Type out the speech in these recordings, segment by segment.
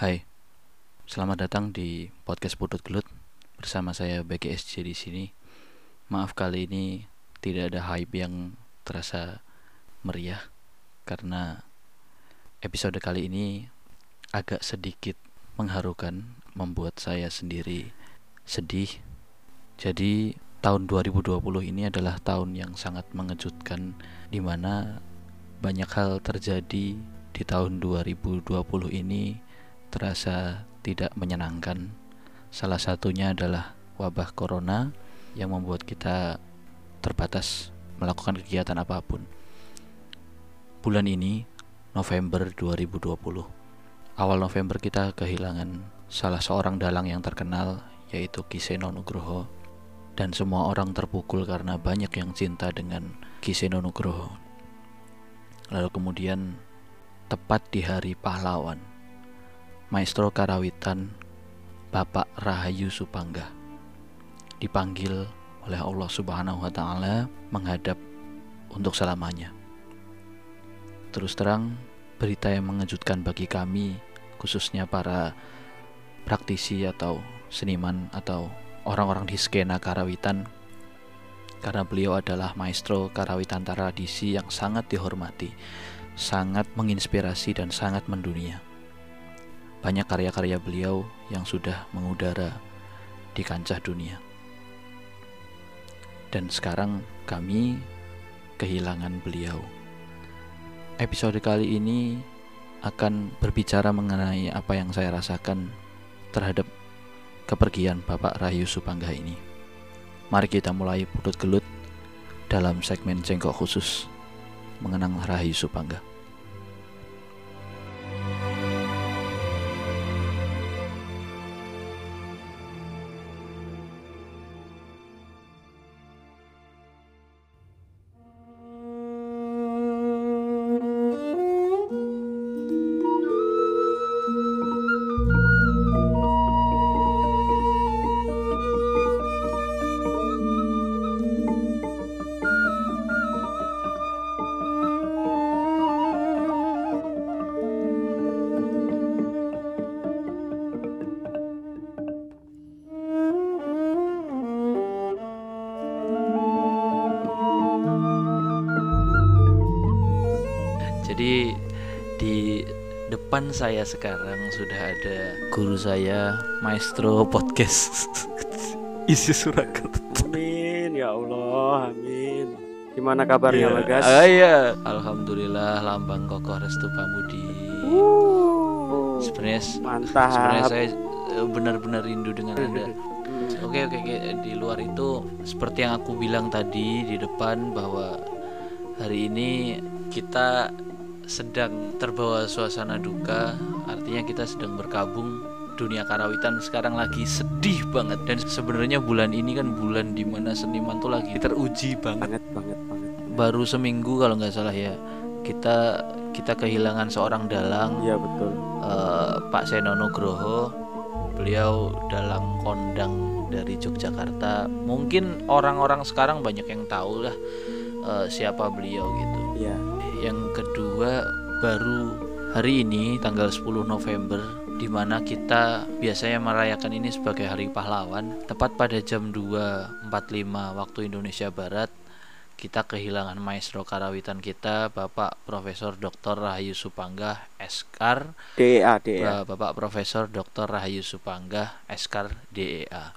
Hai, selamat datang di podcast Putut Gelut bersama saya BGSJ di sini. Maaf kali ini tidak ada hype yang terasa meriah karena episode kali ini agak sedikit mengharukan, membuat saya sendiri sedih. Jadi tahun 2020 ini adalah tahun yang sangat mengejutkan di mana banyak hal terjadi di tahun 2020 ini terasa tidak menyenangkan. Salah satunya adalah wabah corona yang membuat kita terbatas melakukan kegiatan apa pun. Bulan ini, November 2020. Awal November kita kehilangan salah seorang dalang yang terkenal yaitu Kiseno Nugroho dan semua orang terpukul karena banyak yang cinta dengan Kiseno Nugroho. Lalu kemudian tepat di hari pahlawan Maestro Karawitan Bapak Rahayu Supangga dipanggil oleh Allah Subhanahu wa taala menghadap untuk selamanya. Terus terang, berita yang mengejutkan bagi kami khususnya para praktisi atau seniman atau orang-orang di skena karawitan karena beliau adalah maestro karawitan tradisi yang sangat dihormati, sangat menginspirasi dan sangat mendunia banyak karya-karya beliau yang sudah mengudara di kancah dunia. Dan sekarang kami kehilangan beliau. Episode kali ini akan berbicara mengenai apa yang saya rasakan terhadap kepergian Bapak Rahayu Supangga ini. Mari kita mulai putut gelut dalam segmen jengkok khusus mengenang Rahayu Supangga. Saya sekarang sudah ada guru saya, maestro podcast isi surakarta. Amin ya Allah, amin. Gimana kabarnya Bagas? Ah, iya. Alhamdulillah lambang kokoh restu pamudi. Uh, Sebenarnya mantap. sebenarnya saya eh, benar-benar rindu dengan Anda. Hmm, Oke oke oke di luar itu seperti yang aku bilang tadi di depan bahwa hari ini kita sedang terbawa suasana duka artinya kita sedang berkabung dunia karawitan sekarang lagi sedih banget dan sebenarnya bulan ini kan bulan di mana seniman tuh lagi teruji banget banget banget banget. baru seminggu kalau nggak salah ya kita kita kehilangan seorang dalang Iya betul. eh, Pak Seno Nugroho beliau dalang kondang dari Yogyakarta mungkin orang-orang sekarang banyak yang tahu lah eh, siapa beliau gitu Iya. Yang kedua baru hari ini tanggal 10 November di mana kita biasanya merayakan ini sebagai hari pahlawan tepat pada jam 2.45 waktu Indonesia Barat kita kehilangan maestro karawitan kita Bapak Profesor Dr. Rahayu Supangga Eskar DEA DEA. Ba- Bapak Profesor Dr. Rahayu Supangga Eskar DEA.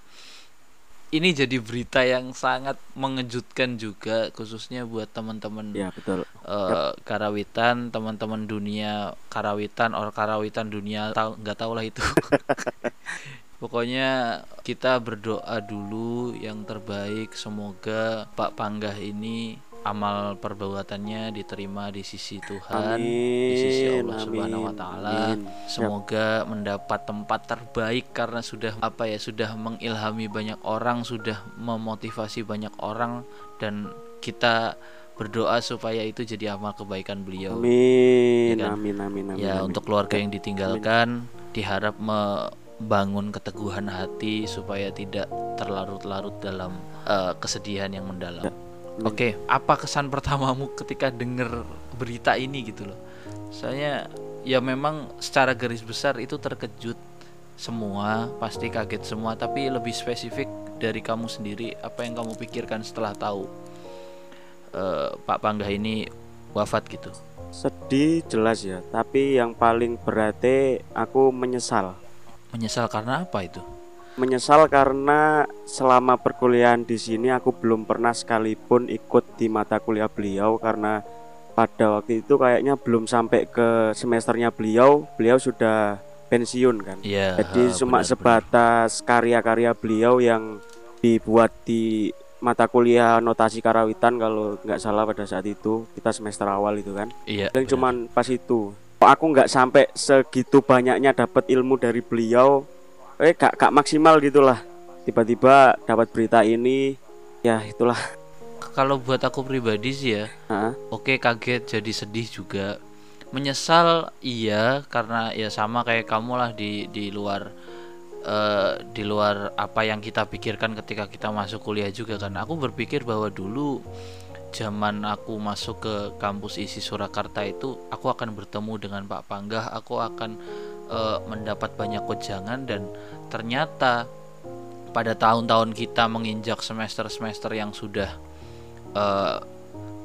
Ini jadi berita yang sangat mengejutkan juga khususnya buat teman-teman Iya betul. eh, karawitan, teman-teman dunia karawitan, or karawitan dunia tahu nggak tahu lah itu. Pokoknya kita berdoa dulu yang terbaik semoga Pak Panggah ini amal perbuatannya diterima di sisi Tuhan, di sisi Amin, Allah Subhanahu wa amin, taala. amin. Semoga mendapat tempat terbaik karena sudah apa ya sudah mengilhami banyak orang, sudah memotivasi banyak orang dan kita berdoa supaya itu jadi amal kebaikan beliau. Amin, Ya kan? amin, amin, amin. Ya amin. untuk keluarga yang ditinggalkan diharap membangun keteguhan hati supaya tidak terlarut-larut dalam eh, kesedihan yang mendalam. Amin. Oke, apa kesan pertamamu ketika dengar berita ini gitu loh? Saya ya memang secara garis besar itu terkejut semua pasti kaget semua tapi lebih spesifik dari kamu sendiri apa yang kamu pikirkan setelah tahu uh, Pak Panggah ini wafat gitu sedih jelas ya tapi yang paling berarti aku menyesal menyesal karena apa itu menyesal karena selama perkuliahan di sini aku belum pernah sekalipun ikut di mata kuliah beliau karena pada waktu itu kayaknya belum sampai ke semesternya beliau beliau sudah pensiun kan. Ya, jadi cuma benar, sebatas karya-karya beliau yang dibuat di mata kuliah notasi karawitan kalau nggak salah pada saat itu kita semester awal itu kan. Iya dan cuman pas itu. Aku nggak sampai segitu banyaknya dapat ilmu dari beliau eh gak, gak maksimal gitulah. Tiba-tiba dapat berita ini ya itulah. Kalau buat aku pribadi sih ya oke kaget jadi sedih juga. Menyesal iya karena ya sama kayak kamu lah di di luar uh, di luar apa yang kita pikirkan ketika kita masuk kuliah juga kan. Aku berpikir bahwa dulu zaman aku masuk ke kampus isi Surakarta itu aku akan bertemu dengan Pak Panggah aku akan uh, mendapat banyak wejangan dan ternyata pada tahun-tahun kita menginjak semester-semester yang sudah uh,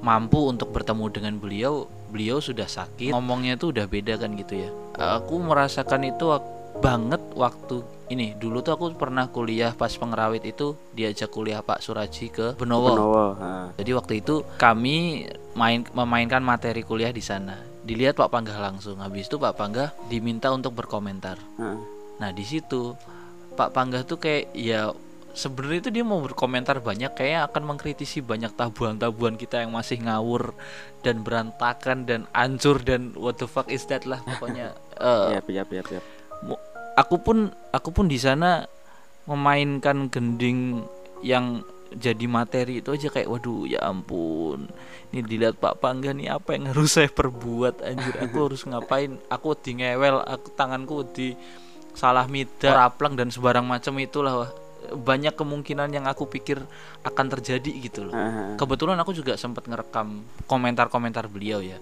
mampu untuk bertemu dengan beliau beliau sudah sakit ngomongnya itu udah beda kan gitu ya aku merasakan itu banget waktu ini dulu tuh aku pernah kuliah pas pengerawit itu diajak kuliah Pak Suraji ke Benowo. Benowo Jadi waktu itu kami main memainkan materi kuliah di sana. Dilihat Pak Panggah langsung. Habis itu Pak Panggah diminta untuk berkomentar. Ha. Nah di situ Pak Panggah tuh kayak ya sebenarnya itu dia mau berkomentar banyak kayak akan mengkritisi banyak tabuhan-tabuhan kita yang masih ngawur dan berantakan dan ancur dan what the fuck is that lah pokoknya uh, yep, yep, yep, yep. aku pun aku pun di sana memainkan gending yang jadi materi itu aja kayak waduh ya ampun ini dilihat Pak Pangga nih apa yang harus saya perbuat anjir aku harus ngapain aku di ngewel aku tanganku di salah mida raplang dan sebarang macam itulah wah banyak kemungkinan yang aku pikir akan terjadi gitu loh. Kebetulan aku juga sempat ngerekam komentar-komentar beliau ya.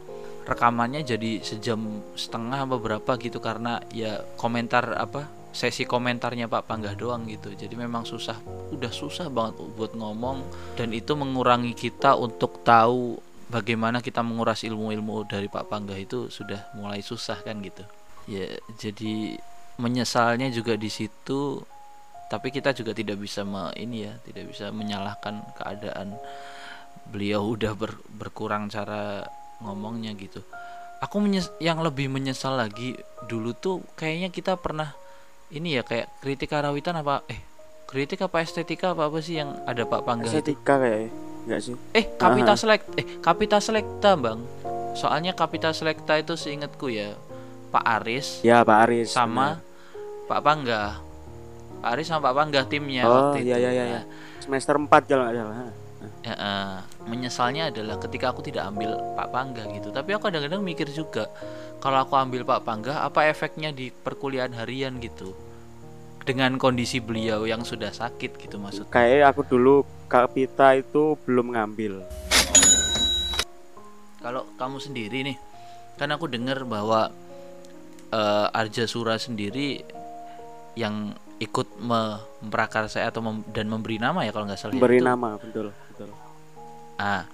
Rekamannya jadi sejam setengah apa berapa gitu karena ya komentar apa sesi komentarnya Pak Panggah doang gitu. Jadi memang susah, udah susah banget buat ngomong dan itu mengurangi kita untuk tahu bagaimana kita menguras ilmu-ilmu dari Pak Panggah itu sudah mulai susah kan gitu. Ya, jadi menyesalnya juga di situ tapi kita juga tidak bisa me, ini ya tidak bisa menyalahkan keadaan beliau udah ber, berkurang cara ngomongnya gitu aku menyes yang lebih menyesal lagi dulu tuh kayaknya kita pernah ini ya kayak kritik karawitan apa eh kritik apa estetika apa apa sih yang ada Pak Pangga estetika kayak enggak sih? Eh kapita select eh kapita selekta bang. Soalnya kapita selekta itu seingatku ya Pak Aris ya Pak Aris sama bener. Pak Pangga. Pak Aris sama Pak Pangga timnya oh iya iya iya ya. semester 4 kalau nggak salah ya, uh, menyesalnya adalah ketika aku tidak ambil Pak Pangga gitu. Tapi aku kadang-kadang mikir juga kalau aku ambil Pak Pangga apa efeknya di perkuliahan harian gitu? Dengan kondisi beliau yang sudah sakit gitu maksudnya. Kayak aku dulu kapita itu belum ngambil. Kalau kamu sendiri nih kan aku dengar bahwa uh, Arja Sura sendiri yang ikut memprakarsai atau mem dan memberi nama ya kalau nggak salah memberi itu. nama betul ah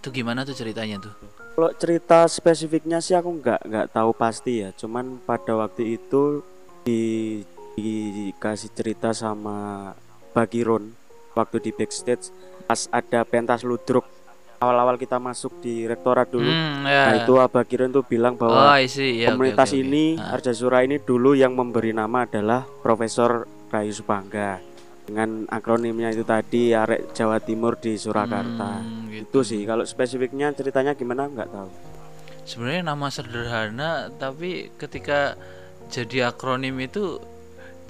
itu gimana tuh ceritanya tuh? Kalau cerita spesifiknya sih aku nggak nggak tahu pasti ya. Cuman pada waktu itu di dikasih cerita sama Bagiron waktu di backstage pas ada pentas ludruk. Awal-awal kita masuk di rektorat dulu. Hmm, yeah. Nah itu Abah Kirin tuh bilang bahwa oh, yeah, komunitas okay, okay, ini okay. Arja Sura ini dulu yang memberi nama adalah Profesor Rayu Subangga dengan akronimnya itu tadi Arek Jawa Timur di Surakarta. Hmm, gitu. Itu sih kalau spesifiknya ceritanya gimana nggak tahu. Sebenarnya nama sederhana tapi ketika jadi akronim itu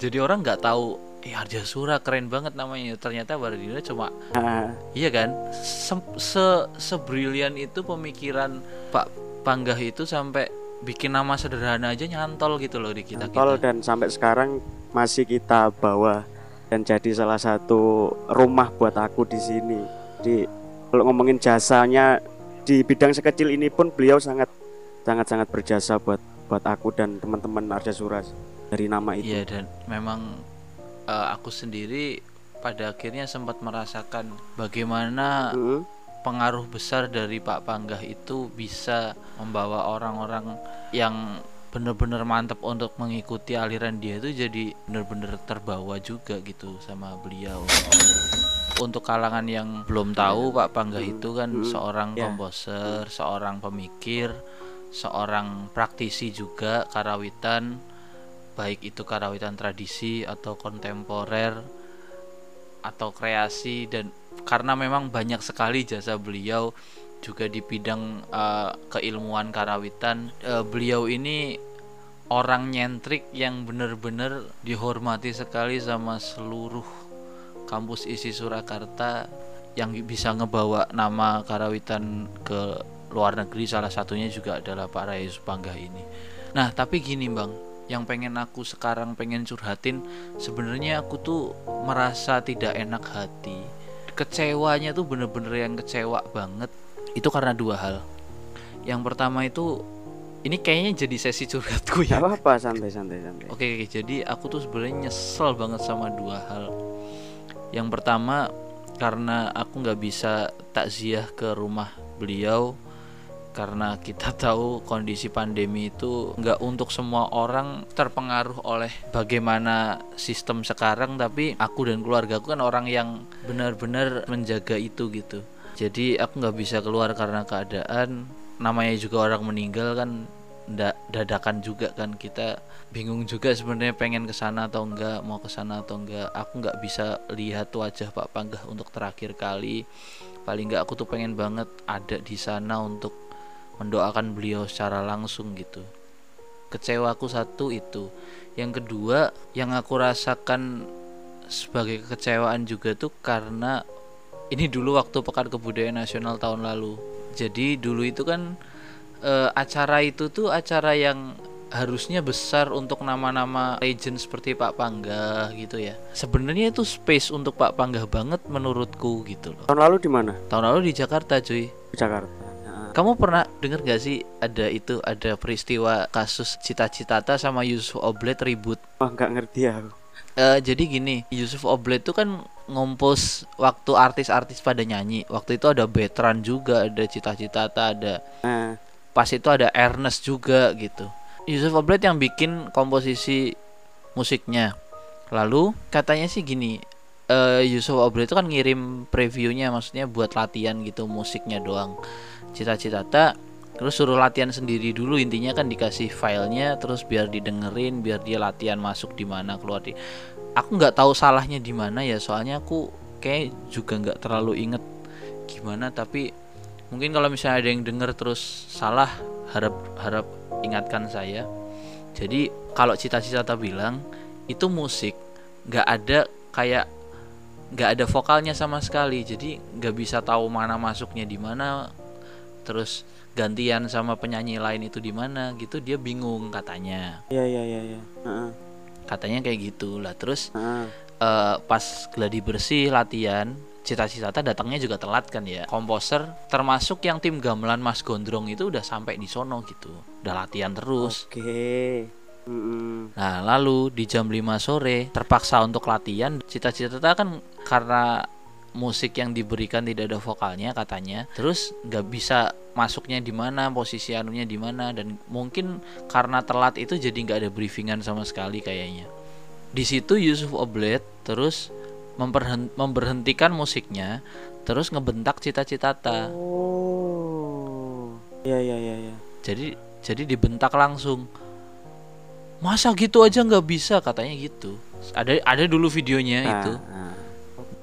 jadi orang nggak tahu eh Arja Sura keren banget namanya ternyata Baradina cuma uh. iya kan se se sebrilian itu pemikiran Pak Panggah itu sampai bikin nama sederhana aja nyantol gitu loh di kita nyantol dan sampai sekarang masih kita bawa dan jadi salah satu rumah buat aku di sini jadi kalau ngomongin jasanya di bidang sekecil ini pun beliau sangat sangat-sangat berjasa buat buat aku dan teman-teman Arja Suras dari nama itu. Iya dan memang uh, aku sendiri pada akhirnya sempat merasakan bagaimana Mm-mm. pengaruh besar dari Pak Panggah itu bisa membawa orang-orang yang benar-benar mantap untuk mengikuti aliran dia itu jadi benar-benar terbawa juga gitu sama beliau. Untuk kalangan yang belum tahu Pak Panggah Hmm. itu kan seorang Ya. komposer, seorang pemikir, seorang praktisi juga karawitan baik itu karawitan tradisi atau kontemporer atau kreasi dan karena memang banyak sekali jasa beliau juga di bidang eh, keilmuan karawitan Eh, beliau ini orang nyentrik yang benar-benar dihormati sekali sama seluruh kampus isi Surakarta yang bisa ngebawa nama karawitan ke luar negeri. Salah satunya juga adalah Pak Rayus Panggah ini. Nah tapi gini bang yang pengen aku sekarang pengen curhatin sebenarnya aku tuh merasa tidak enak hati. Kecewanya tuh bener-bener yang kecewa banget itu karena dua hal yang pertama itu ini kayaknya jadi sesi curhatku Gak ya apa-apa santai santai santai. Oke, oke, jadi aku tuh sebenarnya nyesel banget sama dua hal. Yang pertama karena aku nggak bisa takziah ke rumah beliau karena kita tahu kondisi pandemi itu nggak untuk semua orang terpengaruh oleh bagaimana sistem sekarang tapi aku dan keluarga aku kan orang yang benar-benar menjaga itu gitu jadi aku nggak bisa keluar karena keadaan. Namanya juga orang meninggal kan ndak dadakan juga kan. Kita bingung juga sebenarnya pengen ke sana atau enggak mau ke sana atau enggak aku nggak bisa lihat wajah Pak Panggah untuk terakhir kali. Paling enggak aku tuh pengen banget ada di sana untuk mendoakan beliau secara langsung gitu. Kecewaku satu itu. Yang kedua yang aku rasakan sebagai kekecewaan juga tuh karena ini dulu waktu Pekan Kebudayaan Nasional tahun lalu jadi dulu itu kan eh, acara itu tuh acara yang harusnya besar untuk nama-nama legend seperti Pak Panggah gitu ya. Sebenarnya itu space untuk Pak Panggah banget menurutku gitu loh. Tahun lalu di mana? Tahun lalu di Jakarta cuy. Di Jakarta. Kamu pernah denger gak sih ada itu ada peristiwa kasus Cita-Citata sama Yusuf Oblet ribut? Wah nggak ngerti aku. Eh, jadi gini, Yusuf Oblet tuh kan ngompos waktu artis-artis pada nyanyi. Waktu itu ada Betran juga, ada Cita-Citata, ada Nah, pas itu ada Ernest juga gitu. Yusuf Oblet yang bikin komposisi musiknya. Lalu katanya sih gini, eh, Yusuf Oblet itu kan ngirim previewnya, maksudnya buat latihan gitu musiknya doang. Cita-cita terus suruh latihan sendiri dulu intinya kan dikasih filenya terus biar didengerin biar dia latihan masuk di mana keluar di aku nggak tahu salahnya di mana ya soalnya aku kayak juga nggak terlalu inget gimana tapi mungkin kalau misalnya ada yang denger terus salah harap harap ingatkan saya jadi kalau cita-cita bilang itu musik nggak ada kayak nggak ada vokalnya sama sekali jadi nggak bisa tahu mana masuknya di mana terus gantian sama penyanyi lain itu di mana gitu dia bingung katanya iya iya iya iya. Heeh. Katanya kayak gitu lah terus Heeh. eh, pas gladi bersih latihan cita-cita datangnya juga telat kan ya komposer termasuk yang tim gamelan Mas Gondrong itu udah sampai di sono gitu udah latihan terus Oke. Mm-mm. nah lalu di jam 5 sore terpaksa untuk latihan cita-cita kan karena musik yang diberikan tidak ada vokalnya katanya. Terus nggak bisa masuknya di mana posisi anunya di mana dan mungkin karena telat itu jadi nggak ada briefingan sama sekali kayaknya. Di situ Yusuf Oblet terus memperhen- memberhentikan musiknya terus ngebentak cita-citata. Oh. Iya iya iya iya. jadi jadi dibentak langsung. Masa gitu aja nggak bisa? Katanya gitu. Ada ada dulu videonya Nah, itu. nah.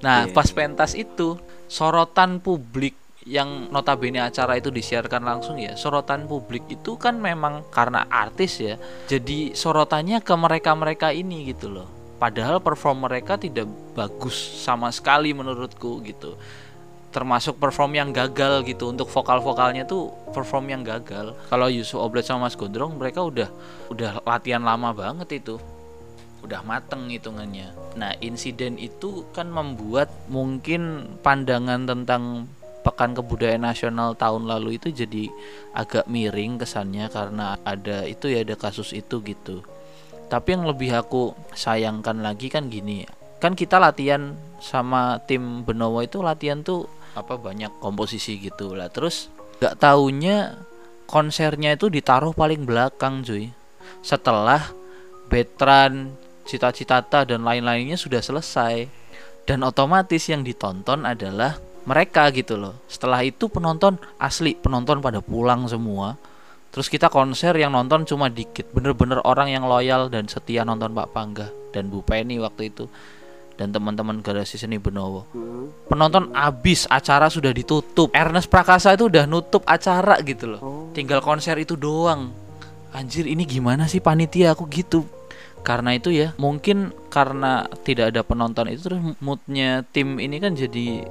Nah Oke. pas pentas itu sorotan publik yang notabene acara itu disiarkan langsung ya sorotan publik itu kan memang karena artis ya jadi sorotannya ke mereka mereka ini gitu loh. Padahal perform mereka tidak bagus sama sekali menurutku gitu. Termasuk perform yang gagal gitu untuk vokal-vokalnya tuh perform yang gagal. Kalau Yusuf Oblet sama Mas Gondrong mereka udah udah latihan lama banget itu udah mateng hitungannya nah insiden itu kan membuat mungkin pandangan tentang Pekan Kebudayaan Nasional tahun lalu itu jadi agak miring kesannya karena ada itu ya ada kasus itu gitu. Tapi yang lebih aku sayangkan lagi kan gini, kan kita latihan sama tim Benowo itu latihan tuh apa banyak komposisi gitu lah. Terus gak taunya konsernya itu ditaruh paling belakang cuy. Setelah Betran, Cita-Citata dan lain-lainnya sudah selesai. Dan otomatis yang ditonton adalah mereka gitu loh. Setelah itu penonton asli, penonton pada pulang semua. Terus kita konser yang nonton cuma dikit, bener-bener orang yang loyal dan setia nonton Pak Pangga dan Bu Penny waktu itu dan teman-teman garasi seni Benowo. Hmm. Penonton abis acara sudah ditutup. Ernest Prakasa itu udah nutup acara gitu loh. Oh. Tinggal konser itu doang. Anjir ini gimana sih panitia aku gitu. Karena itu ya mungkin karena tidak ada penonton itu terus moodnya tim ini kan jadi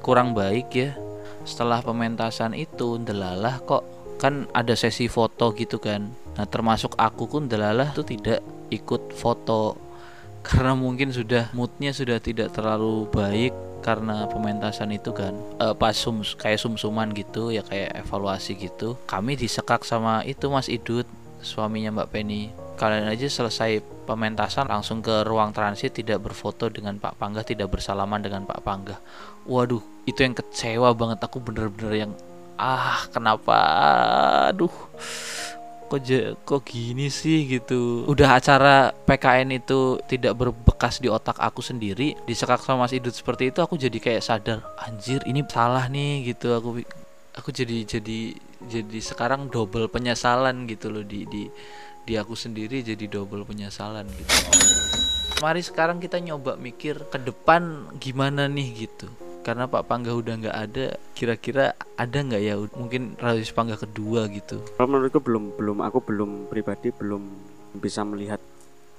kurang baik ya. Setelah pementasan itu delalah kok. Kan ada sesi foto gitu kan. Nah termasuk aku pun delalah tuh tidak ikut foto. Karena mungkin sudah moodnya sudah tidak terlalu baik karena pementasan itu kan. Eh, pas sum kayak sum-suman gitu ya kayak evaluasi gitu. Kami disekak sama itu Mas Idut suaminya Mbak Penny kalian aja selesai pementasan langsung ke ruang transit tidak berfoto dengan Pak Pangga tidak bersalaman dengan Pak Pangga waduh itu yang kecewa banget. Aku bener-bener yang ah kenapa? Aduh kok kok gini sih? Gitu. Udah acara PKN itu tidak berbekas di otak aku sendiri disekak sama Mas Idut seperti itu aku jadi kayak sadar anjir ini salah nih gitu. Aku aku jadi jadi jadi sekarang double penyesalan gitu loh di di di aku sendiri jadi double penyesalan gitu mari sekarang kita nyoba mikir ke depan gimana nih gitu karena Pak Pangga udah nggak ada kira-kira ada nggak ya mungkin Rasis Pangga kedua gitu Kalau menurutku belum belum aku belum pribadi belum bisa melihat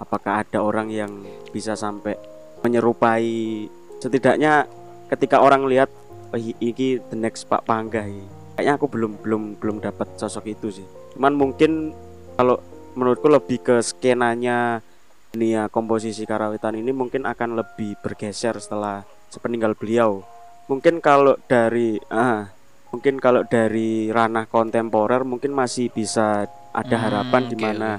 apakah ada orang yang bisa sampai menyerupai setidaknya ketika orang lihat oh, i- iki the next Pak Pangga ini. Kayaknya aku belum belum belum dapat sosok itu sih. Cuman mungkin kalau menurutku lebih ke skenanya dunia komposisi karawitan ini mungkin akan lebih bergeser setelah sepeninggal beliau. Mungkin kalau dari ah mungkin kalau dari ranah kontemporer mungkin masih bisa ada Hmm, harapan di oke, mana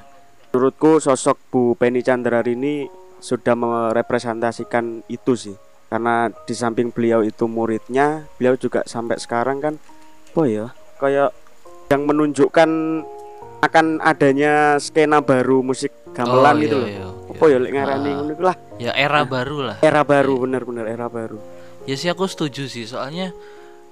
menurutku sosok Bu Penny Chandra ini sudah merepresentasikan itu sih karena di samping beliau itu muridnya beliau juga sampai sekarang kan apa ya kayak yang menunjukkan akan adanya skena baru musik gamelan Oh, gitu iya, loh. iya, apa ya lek ngarani Ah. ngono iku lah. ya era baru lah. era baru bener-bener era baru. Ya sih aku setuju sih. Soalnya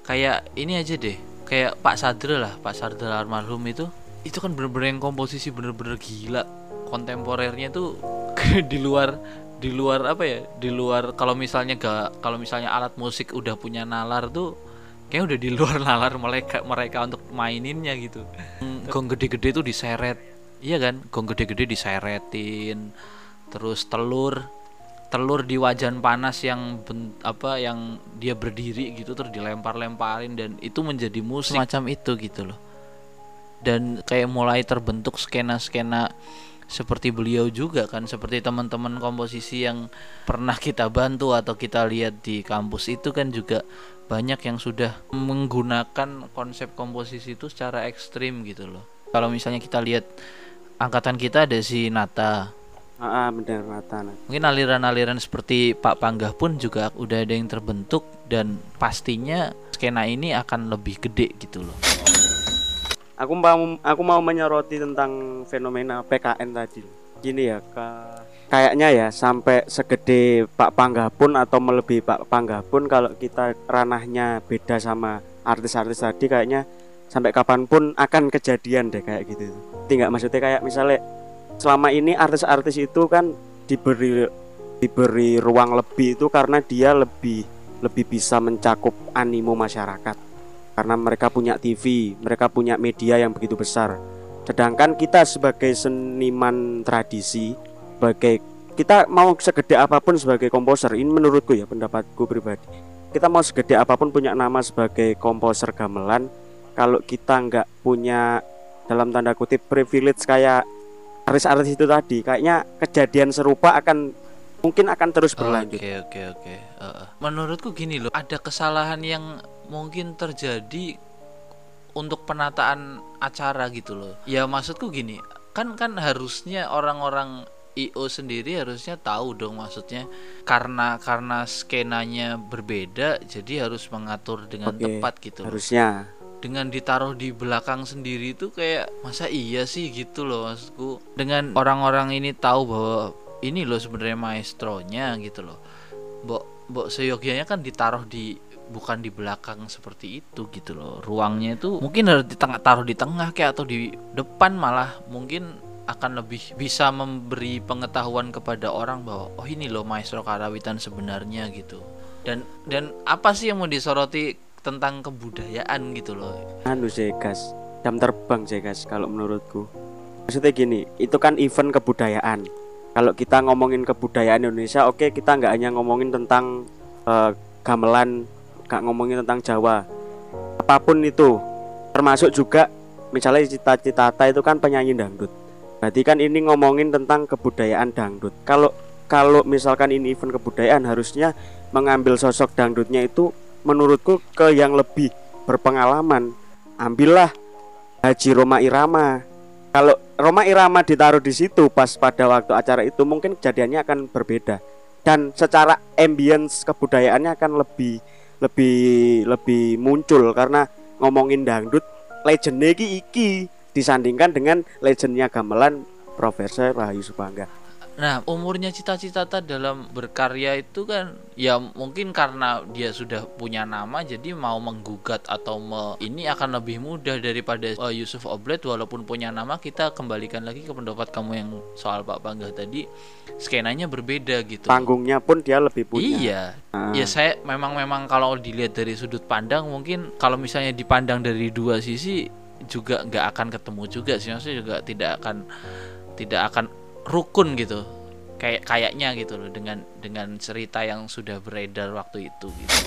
kayak ini aja deh. Kayak Pak Sadra lah Pak Sadra almarhum itu itu kan bener-bener yang komposisi bener-bener gila. Kontemporernya tuh di luar di luar apa ya? Di luar kalau misalnya gak kalau misalnya alat musik udah punya nalar tuh kayak udah di luar nalar mereka mereka untuk maininnya gitu. Gong gede-gede tuh diseret. Iya kan? Gong gede-gede diseretin terus telur telur di wajan panas yang ben- apa yang dia berdiri gitu terus dilempar-lemparin dan itu menjadi musik. Macam itu gitu loh. Dan kayak mulai terbentuk skena-skena seperti beliau juga kan seperti teman-teman komposisi yang pernah kita bantu atau kita lihat di kampus itu kan juga banyak yang sudah menggunakan konsep komposisi itu secara ekstrim gitu loh. Kalau misalnya kita lihat angkatan kita ada si Nata. Ah, ah bener Nata. Mungkin aliran-aliran seperti Pak Panggah pun juga udah ada yang terbentuk dan pastinya skena ini akan lebih gede gitu loh. Aku mau aku mau menyoroti tentang fenomena PKN tadi. Gini ya ka- kayaknya ya sampai segede Pak Pangga pun atau melebihi Pak Pangga pun kalau kita ranahnya beda sama artis-artis tadi kayaknya sampai kapan pun akan kejadian deh kayak gitu. Tinggal maksudnya kayak misalnya selama ini artis-artis itu kan diberi diberi ruang lebih itu karena dia lebih lebih bisa mencakup animo masyarakat. Karena mereka punya TV, mereka punya media yang begitu besar. Sedangkan kita sebagai seniman tradisi, sebagai kita mau segede apa pun sebagai komposer, ini menurutku ya pendapatku pribadi. Kita mau segede apa pun punya nama sebagai komposer gamelan, kalau kita nggak punya dalam tanda kutip privilege kayak artis-artis itu tadi, kayaknya kejadian serupa akan mungkin akan terus berlanjut Oke oke oke. Heeh. menurutku gini loh, ada kesalahan yang mungkin terjadi untuk penataan acara gitu loh. Ya maksudku gini, kan kan harusnya orang-orang IO sendiri harusnya tahu dong maksudnya. Karena karena skenanya berbeda jadi harus mengatur dengan Oke, tepat gitu harusnya. Dengan ditaruh di belakang sendiri itu kayak masa iya sih? gitu loh maksudku. Dengan orang-orang ini tahu bahwa ini loh sebenarnya maestronya gitu loh. Mbok mbok seyogianya kan ditaruh di bukan di belakang seperti itu gitu loh. Ruangnya itu mungkin harus di tengah taruh di tengah kayak atau di depan malah mungkin akan lebih bisa memberi pengetahuan kepada orang bahwa oh ini loh maestro karawitan sebenarnya gitu. Dan dan apa sih yang mau disoroti tentang kebudayaan gitu loh? Anu sih gas. Jam terbang sih gas kalau menurutku. Maksudnya gini itu kan event kebudayaan. Kalau kita ngomongin kebudayaan Indonesia oke kita nggak hanya ngomongin tentang eh, gamelan nggak ngomongin tentang Jawa. Apa pun itu termasuk juga misalnya cita-cita itu kan penyanyi dangdut berarti kan ini ngomongin tentang kebudayaan dangdut. Kalau kalau misalkan ini event kebudayaan harusnya mengambil sosok dangdutnya itu menurutku ke yang lebih berpengalaman. Ambillah Haji Roma Irama. Kalau Roma Irama ditaruh di situ pas pada waktu acara itu mungkin kejadiannya akan berbeda. Dan secara ambience kebudayaannya akan lebih lebih lebih muncul karena ngomongin dangdut legendnya iki iki disandingkan dengan legendnya gamelan Profesor Rahayu Subangga Nah, umurnya cita-cita dalam berkarya itu kan ya mungkin karena dia sudah punya nama jadi mau menggugat atau me, ini akan lebih mudah daripada uh, Yusuf Oblet walaupun punya nama kita kembalikan lagi ke pendapat kamu yang soal Pak Bangga tadi skenanya berbeda gitu. panggungnya pun dia lebih punya Iya. Ah. Ya saya memang memang kalau dilihat dari sudut pandang mungkin kalau misalnya dipandang dari dua sisi juga nggak akan ketemu juga sih maksudnya juga tidak akan tidak akan rukun gitu kayak kayaknya gitu loh dengan dengan cerita yang sudah beredar waktu itu gitu.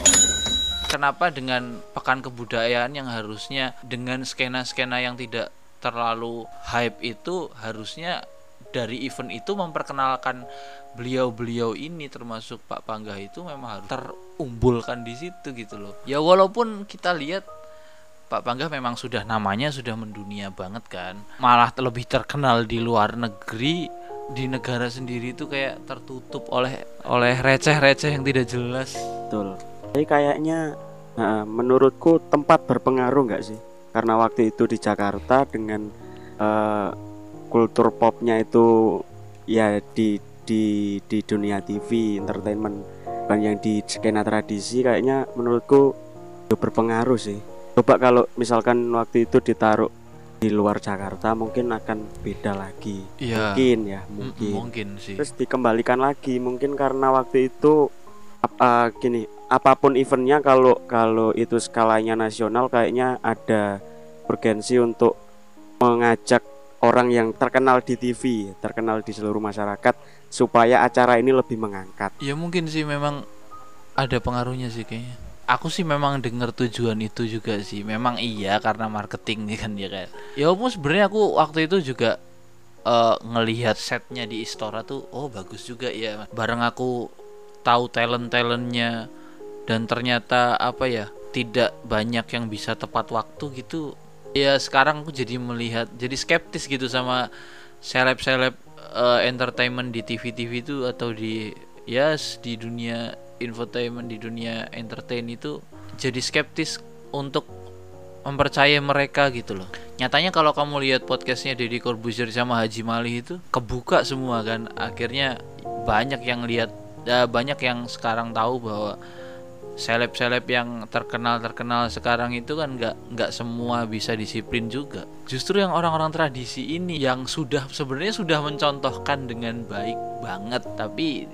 Kenapa dengan pekan kebudayaan yang harusnya dengan skena-skena yang tidak terlalu hype itu harusnya dari event itu memperkenalkan beliau-beliau ini termasuk Pak Pangga itu memang harus terumbulkan di situ gitu loh. Ya walaupun kita lihat Pak Pangga memang sudah namanya sudah mendunia banget kan. Malah lebih terkenal di luar negeri di negara sendiri itu kayak tertutup oleh oleh receh-receh yang tidak jelas. betul tapi kayaknya nah, menurutku tempat berpengaruh nggak sih karena waktu itu di Jakarta dengan eh, kultur popnya itu ya di di di dunia TV entertainment bukan yang di skena tradisi kayaknya menurutku itu berpengaruh sih coba kalau misalkan waktu itu ditaruh di luar Jakarta mungkin akan beda lagi Iya. mungkin ya mungkin Mungkin sih. terus dikembalikan lagi mungkin karena waktu itu uh, gini apa pun eventnya kalau kalau itu skalanya nasional kayaknya ada urgensi untuk mengajak orang yang terkenal di TV terkenal di seluruh masyarakat supaya acara ini lebih mengangkat Ya mungkin sih memang ada pengaruhnya sih kayaknya. Aku sih memang dengar tujuan itu juga sih. Memang iya karena marketing nih kan ya kayak. Ya walaupun sebenarnya aku waktu itu juga eh, ngelihat setnya di Istora tuh, oh bagus juga ya. Bareng aku tahu talent talentnya dan ternyata apa ya tidak banyak yang bisa tepat waktu gitu. Ya sekarang aku jadi melihat, jadi skeptis gitu sama seleb-seleb eh, entertainment di TV-TV itu atau di ya s- di dunia infotainment di dunia entertain itu jadi skeptis untuk mempercayai mereka gitu loh. Nyatanya kalau kamu lihat podcastnya Deddy Corbuzier sama Haji Malih itu kebuka semua kan. Akhirnya banyak yang lihat, ya, banyak yang sekarang tahu bahwa seleb-seleb yang terkenal terkenal sekarang itu kan nggak nggak semua bisa disiplin juga. Justru yang orang-orang tradisi ini yang sudah sebenarnya sudah mencontohkan dengan baik banget, tapi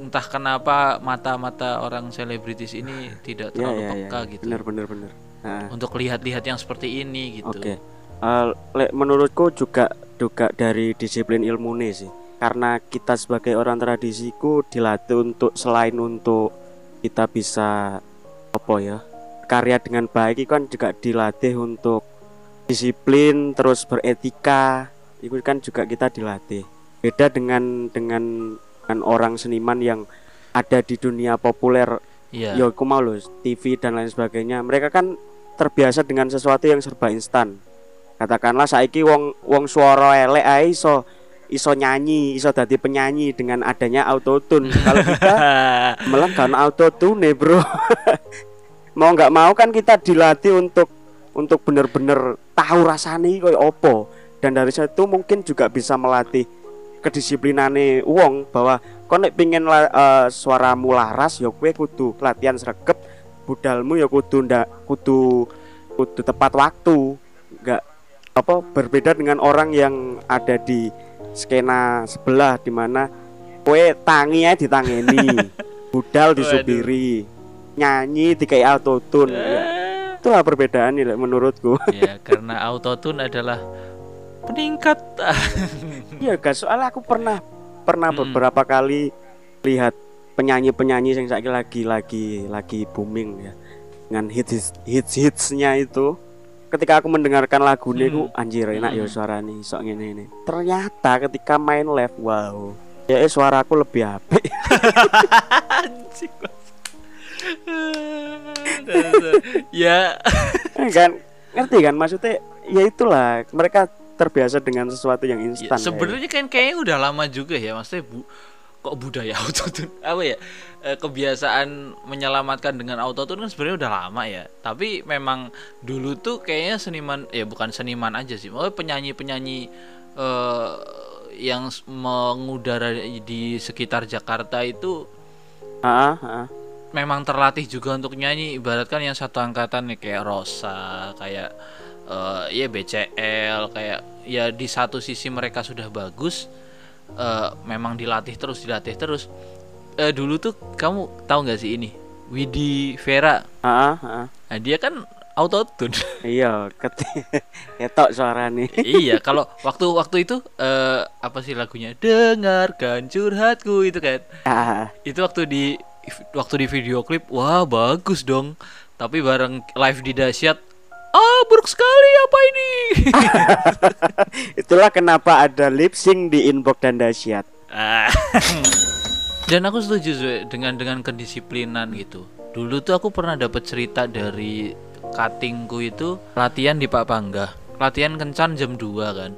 entah kenapa mata-mata orang selebritis ini tidak ya terlalu ya ya peka gitu bener bener bener Nah, untuk lihat-lihat yang seperti ini gitu. Oke. Eh, le- menurutku juga juga dari disiplin ilmu nih sih. Karena kita sebagai orang tradisiku dilatih untuk selain untuk kita bisa apa ya karya dengan baik itu kan juga dilatih untuk disiplin terus beretika itu kan juga kita dilatih beda dengan dengan dengan orang seniman yang ada di dunia populer. Iya. ya aku mau loh TV dan lain sebagainya. Mereka kan terbiasa dengan sesuatu yang serba instan. Katakanlah saiki wong wong suara elek ae iso iso nyanyi iso dadi penyanyi dengan adanya autotune. Kalau kita malah kan autotune bro. Mau nggak mau kan kita dilatih untuk untuk bener-bener tahu rasanya koyo opo dan dari situ mungkin juga bisa melatih kedisiplinane uang bahwa kau nek pingin la, eh, suaramu laras ya kue kudu latihan sregep budalmu ya kudu ndak kudu kudu tepat waktu. Nggak apa berbeda dengan orang yang ada di skena sebelah di mana kue tangi aja ditangeni budal disupiri nyanyi dikai autotune. Ya, itulah perbedaan ini menurutku. Ya karena autotune adalah peningkat Iya guys, soalnya aku pernah pernah Mm-mm. beberapa kali lihat penyanyi-penyanyi yang saya lagi lagi lagi booming ya dengan hits hits hitsnya itu. Ketika aku mendengarkan lagu ini, aku anjir enak ya Mm-mm. suara nih, sok ini ini. Ternyata ketika main live, wow, ya eh, suaraku lebih apik. Mas. ya kan ngerti kan maksudnya? Ya itulah mereka terbiasa dengan sesuatu yang Ya, instan. kayak. sebenarnya kan kayaknya udah lama juga ya maksudnya bu kok budaya autotune apa ya eh, kebiasaan menyelamatkan dengan autotune kan sebenarnya udah lama ya tapi memang dulu tuh kayaknya seniman ya bukan seniman aja sih maksudnya penyanyi penyanyi eh, yang mengudara di sekitar Jakarta itu ah, ah. memang terlatih juga untuk nyanyi ibaratkan yang satu angkatan nih kayak Rosa kayak eh ya BCL kayak ya di satu sisi mereka sudah bagus eh, memang dilatih terus dilatih terus. Eh dulu tuh kamu tahu nggak sih ini? Widi Vera. Ah, ah. nah dia kan autotune. Iya, ketik ketok suara nih. iya kalau waktu waktu itu eh apa sih lagunya? Dengarkan curhatku itu kan. Ah, itu waktu di waktu di video klip wah bagus dong. Tapi bareng live di dahsyat ah buruk sekali apa ini Itulah kenapa ada lip sync di inbox dan dahsyat. Ah. dan aku setuju Zwe, dengan dengan kedisiplinan gitu dulu tuh aku pernah dapat cerita dari cuttingku itu latihan di Pak Pangga latihan kencan jam 2 kan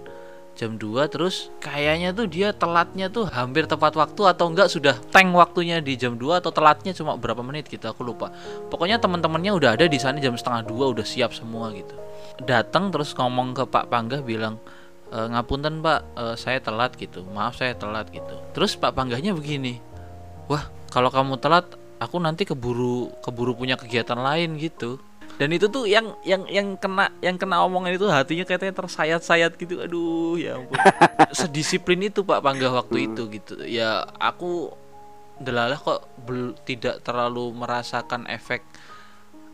jam 2 terus kayaknya tuh dia telatnya tuh hampir tepat waktu atau enggak sudah tank waktunya di jam 2 atau telatnya cuma berapa menit gitu aku lupa. Pokoknya teman-temannya udah ada di sana jam setengah dua udah siap semua gitu. Datang terus ngomong ke Pak Pangga bilang "E, ngapunten Pak e, saya telat gitu maaf saya telat gitu. Terus Pak Panggahnya begini wah kalau kamu telat aku nanti keburu keburu punya kegiatan lain gitu dan itu tuh yang yang yang kena yang kena omongan itu hatinya katanya tersayat-sayat gitu. Aduh ya ampun. Sedisiplin itu Pak Panggah waktu itu gitu. Ya aku delalah kok bel- tidak terlalu merasakan efek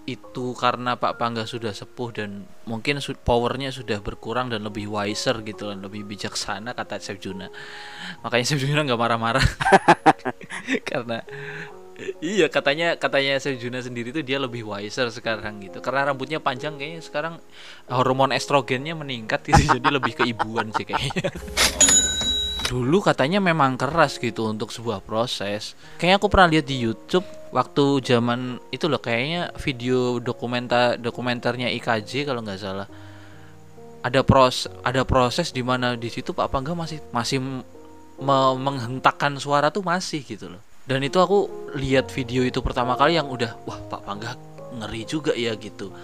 itu karena Pak Pangga sudah sepuh dan mungkin su- powernya sudah berkurang dan lebih wiser gitu dan lebih bijaksana kata Chef Juna. Makanya Chef Juna nggak marah-marah. Karena iya katanya katanya Chef Juna sendiri tuh dia lebih wiser sekarang gitu karena rambutnya panjang kayaknya sekarang hormon estrogennya meningkat gitu jadi lebih keibuan sih kayaknya dulu katanya memang keras gitu untuk sebuah proses. Kayaknya aku pernah lihat di YouTube waktu zaman itu loh kayaknya video dokumenta dokumenternya IKJ kalau nggak salah. Ada pros ada proses di mana di situ Pak Pangga masih masih me- menghentakkan suara tuh masih gitu loh. Dan itu aku lihat video itu pertama kali yang udah wah Pak Pangga ngeri juga ya gitu.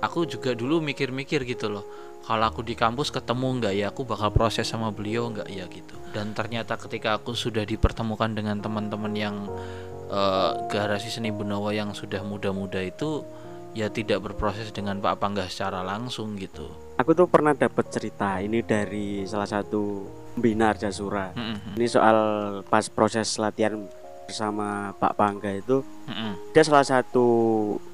Aku juga dulu mikir-mikir gitu loh kalau aku di kampus ketemu nggak ya? Aku bakal proses sama beliau nggak ya? Gitu. Dan ternyata ketika aku sudah dipertemukan dengan teman-teman yang eh, garasi seni Benawa yang sudah muda-muda itu ya tidak berproses dengan Pak Pangga secara langsung gitu. Aku tuh pernah dapat cerita ini dari salah satu pembina Arjasura. Mm-mm, Ini soal pas proses latihan bersama Pak Pangga itu mm-mm, dia salah satu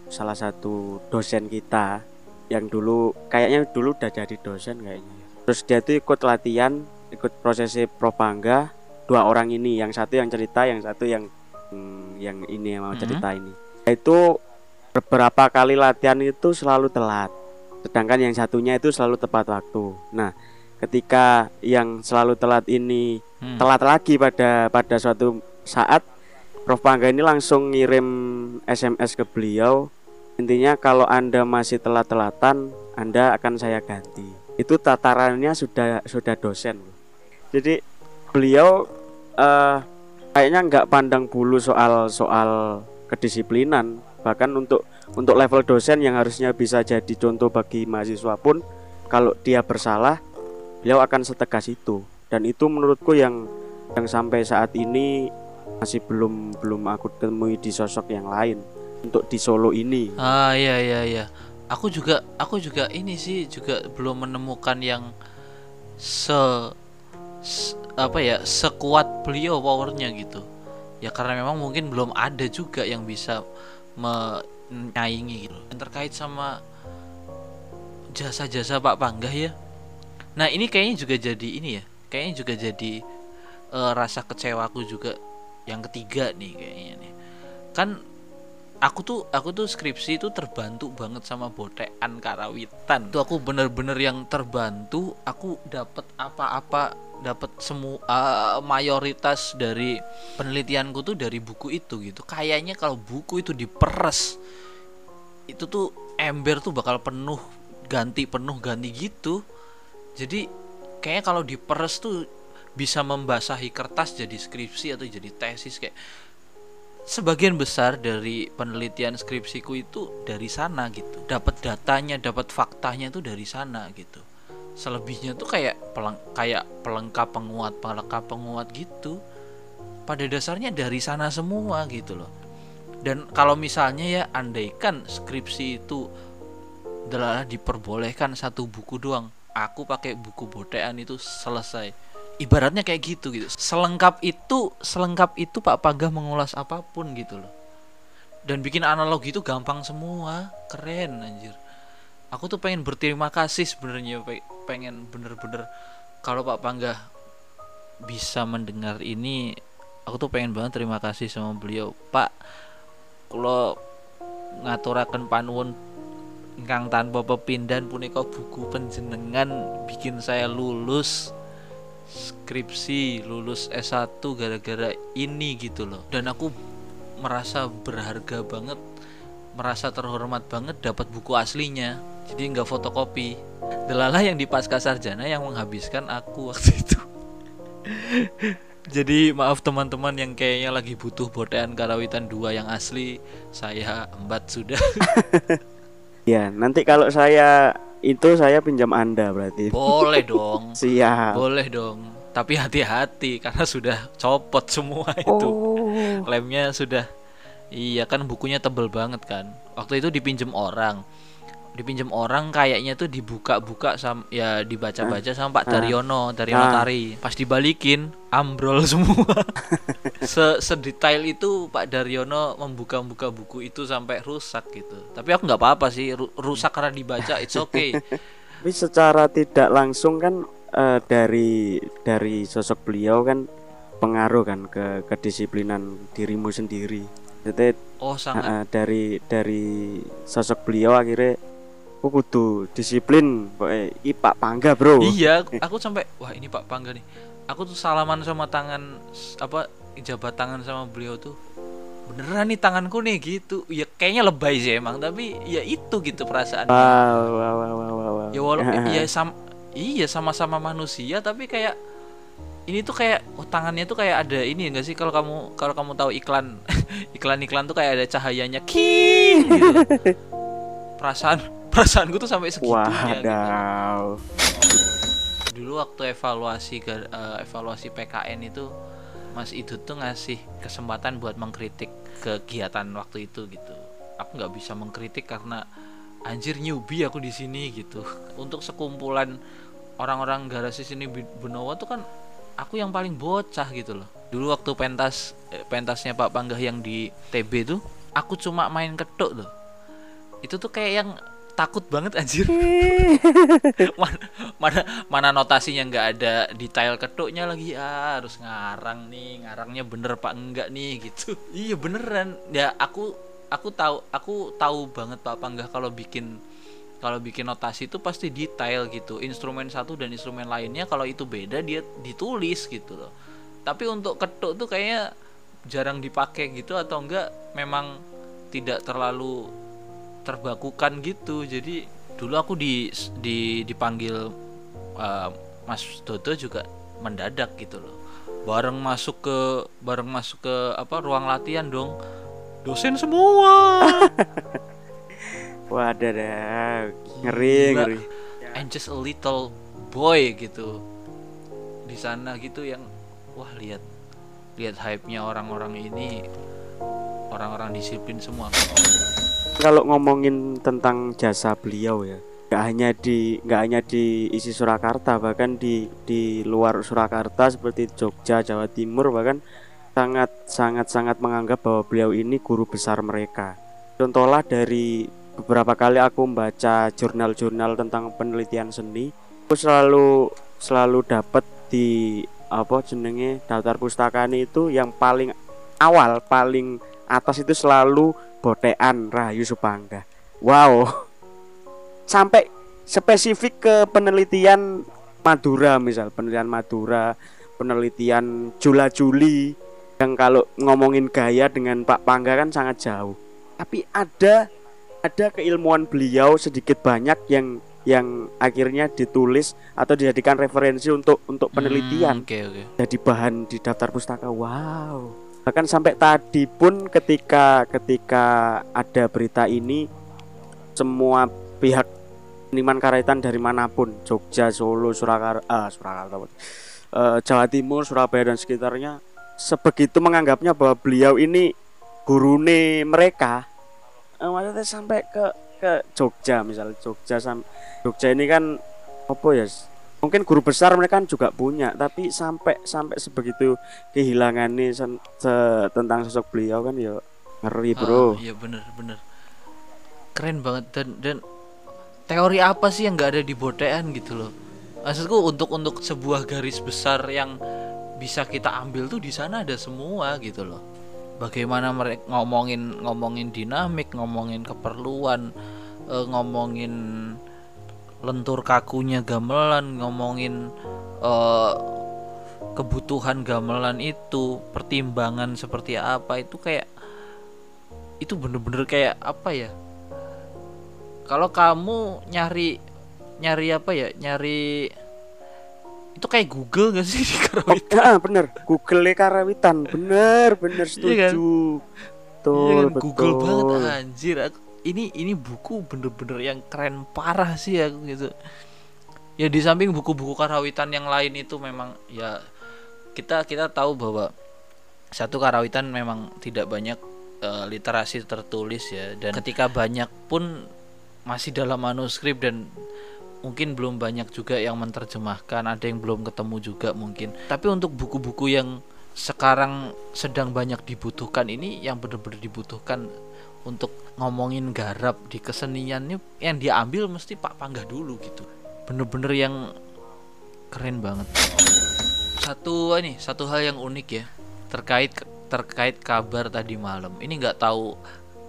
salah satu dosen kita yang dulu kayaknya dulu udah jadi dosen kayaknya. Terus dia tuh ikut latihan, ikut prosesi propangga dua orang ini, yang satu yang cerita, yang satu yang hmm, yang ini yang mau Mhm. cerita ini. Itu beberapa kali latihan itu selalu telat. Sedangkan yang satunya itu selalu tepat waktu. Nah, ketika yang selalu telat ini Hmm. telat lagi pada pada suatu saat Prof. Pangga ini langsung ngirim SMS ke beliau. Intinya kalau anda masih telat-telatan anda akan saya ganti. Itu tatarannya sudah sudah dosen. Jadi beliau eh, kayaknya nggak pandang bulu soal soal kedisiplinan. Bahkan untuk untuk level dosen yang harusnya bisa jadi contoh bagi mahasiswa pun kalau dia bersalah beliau akan setegas itu. Dan itu menurutku yang yang sampai saat ini masih belum belum aku temui di sosok yang lain untuk di Solo ini Ah iya iya iya. Aku juga aku juga ini sih juga belum menemukan yang se, s- apa ya sekuat beliau powernya gitu. Ya karena memang mungkin belum ada juga yang bisa menyaingi gitu. Dan terkait sama jasa-jasa Pak Panggah ya. Nah ini kayaknya juga jadi ini ya. Kayaknya juga jadi eh, rasa kecewaku juga yang ketiga nih kayaknya nih. Kan aku tuh aku tuh skripsi itu terbantu banget sama botean karawitan. Tuh aku bener-bener yang terbantu aku dapat apa-apa dapat semua eh, mayoritas dari penelitianku tuh dari buku itu gitu. Kayaknya kalau buku itu diperes itu tuh ember tuh bakal penuh ganti penuh ganti gitu. Jadi kayaknya kalau diperes tuh bisa membasahi kertas jadi skripsi atau jadi tesis kayak sebagian besar dari penelitian skripsiku itu dari sana gitu. Dapat datanya dapat faktanya itu dari sana gitu. Selebihnya tuh kayak peleng kayak pelengkap penguat pelengkap penguat gitu. Pada dasarnya dari sana semua gitu loh. Dan kalau misalnya ya andaikan skripsi itu adalah diperbolehkan satu buku doang aku pakai buku botean itu selesai ibaratnya kayak gitu gitu. Selengkap itu selengkap itu Pak Panggah mengulas apa pun gitu loh. Dan bikin analogi itu gampang semua. Keren anjir. Aku tuh pengen berterima kasih sebenarnya pe- pengen bener-bener kalau Pak Panggah bisa mendengar ini aku tuh pengen banget terima kasih sama beliau. Pak kalau ngaturaken panuwun ingkang tanpa pepindan punika buku penjenengan bikin saya lulus skripsi lulus S1 gara-gara ini gitu loh. Dan aku merasa berharga banget merasa terhormat banget dapat buku aslinya. Jadi nggak fotokopi. Delala yang di pasca sarjana yang menghabiskan aku waktu itu. Jadi maaf teman-teman yang kayaknya lagi butuh botean karawitan 2 yang asli saya embat sudah. Ya nanti kalau saya itu saya pinjam anda berarti. Boleh dong. Siap. Boleh dong. Tapi hati-hati karena sudah copot semua itu. Oh. Lemnya sudah iya kan bukunya tebel banget kan. Waktu itu dipinjem orang dipinjem orang kayaknya tuh dibuka-buka sam ya dibaca-baca sama Pak Daryono dari Ah. notari pas dibalikin ambrol semua. Se sedetail itu Pak Daryono membuka-buka buku itu sampai rusak gitu. Tapi aku nggak apa-apa sih ru- rusak karena dibaca it's okay. Tapi secara tidak langsung kan eh, dari dari sosok beliau kan pengaruh kan ke kedisiplinan dirimu sendiri. Jadi oh sangat. eh, dari dari sosok beliau akhirnya aku kudu disiplin pokoknya i Pak Pangga bro Iya, aku sampai wah ini Pak Pangga nih. Aku tuh salaman sama tangan apa jabat tangan sama beliau tuh. Beneran nih tanganku nih gitu. Ya kayaknya lebay sih emang, tapi ya itu gitu perasaan. wow wow wow wow, wow, wow. Ya walaupun ya sam iya sama-sama manusia tapi kayak ini tuh kayak oh tangannya tuh kayak ada ini enggak sih kalau kamu kalau kamu tahu iklan iklan-iklan tuh kayak ada cahayanya king gitu. Perasaan perasaanku tuh sampai segitunya gitu. Wadaw dulu waktu evaluasi eh, evaluasi PKN itu Mas Idut tuh ngasih kesempatan buat mengkritik kegiatan waktu itu gitu. Aku nggak bisa mengkritik karena anjir newbie aku di sini gitu. Untuk sekumpulan orang-orang garasi sini Benowo tuh kan aku yang paling bocah gitu loh. Dulu waktu pentas eh, pentasnya Pak Panggah yang di TB tuh aku cuma main ketuk loh. Itu tuh kayak yang takut banget anjir. Mana mana, mana notasinya nggak ada detail ketuknya lagi. Ah harus ngarang nih ngarangnya bener pak enggak nih gitu. Iya beneran. Ya aku aku tahu aku tahu banget pak panggah kalau bikin kalau bikin notasi itu pasti detail gitu. Instrumen satu dan instrumen lainnya kalau itu beda dia ditulis gitu loh. Tapi untuk ketuk tuh kayaknya jarang dipakai gitu atau enggak memang tidak terlalu terbakukan gitu. Jadi dulu aku di, di dipanggil uh, Mas Dodo juga mendadak gitu loh. Bareng masuk ke bareng masuk ke apa ruang latihan dong. Dosen semua. Wadah dah. Ngeri ngeri. And just a little boy gitu. Di sana gitu yang wah lihat lihat hype-nya orang-orang ini orang-orang disiplin semua. Kalau ngomongin tentang jasa beliau ya nggak hanya di nggak hanya di isi Surakarta bahkan di di luar Surakarta seperti Jogja Jawa Timur bahkan sangat sangat sangat menganggap bahwa beliau ini guru besar mereka. Contohlah dari beberapa kali aku membaca jurnal-jurnal tentang penelitian seni aku selalu selalu dapat di apa jenenge daftar pustakaan itu yang paling awal paling atas itu selalu botean Rahayu Supangga wow. Sampai spesifik ke penelitian Madura misal penelitian Madura penelitian Jula Juli yang kalau ngomongin gaya dengan Pak Pangga kan sangat jauh. Tapi ada ada keilmuan beliau sedikit banyak yang yang akhirnya ditulis atau dijadikan referensi untuk untuk penelitian. Hmm, oke oke. Jadi bahan di daftar pustaka. Wow bahkan sampai tadi pun ketika ketika ada berita ini semua pihak seniman karaitan dari mana pun Jogja Solo Surakarta ah, Surakarta eh, Jawa Timur Surabaya dan sekitarnya sebegitu menganggapnya bahwa beliau ini gurune mereka maksudnya sampai ke ke Jogja misal Jogja Jogja ini kan apa ya mungkin guru besar mereka kan juga punya tapi sampai sampai sebegitu kehilangannya sen- se- tentang sosok beliau kan ya ngeri bro. Ah, iya bener bener. Keren banget. Dan dan teori apa sih yang nggak ada di botean gitu loh? Maksudku untuk untuk sebuah garis besar yang bisa kita ambil tuh di sana ada semua gitu loh. Bagaimana mereka ngomongin ngomongin dinamik ngomongin keperluan eh, ngomongin lentur kakunya gamelan ngomongin eh, kebutuhan gamelan itu pertimbangan seperti apa itu kayak itu bener-bener kayak apa ya? Kalau kamu nyari nyari apa ya? Nyari itu kayak Google gak sih? Di Karawitan? Ah bener Google Karawitan. Bener bener Iya kan? setuju. Betul Iya kan? betul Google banget. anjir aku, ini ini buku bener-bener yang keren parah sih aku gitu. Ya di samping buku-buku karawitan yang lain itu memang ya kita kita tahu bahwa satu karawitan memang tidak banyak eh, literasi tertulis ya. Dan ketika banyak pun masih dalam manuskrip dan mungkin belum banyak juga yang menerjemahkan ada yang belum ketemu juga mungkin. Tapi untuk buku-buku yang sekarang sedang banyak dibutuhkan ini yang benar-benar dibutuhkan untuk ngomongin garap di keseniannya yang diambil mesti Pak Panggah dulu gitu. Bener-bener yang keren banget. Satu ini satu hal yang unik ya terkait terkait kabar tadi malam. Ini nggak tahu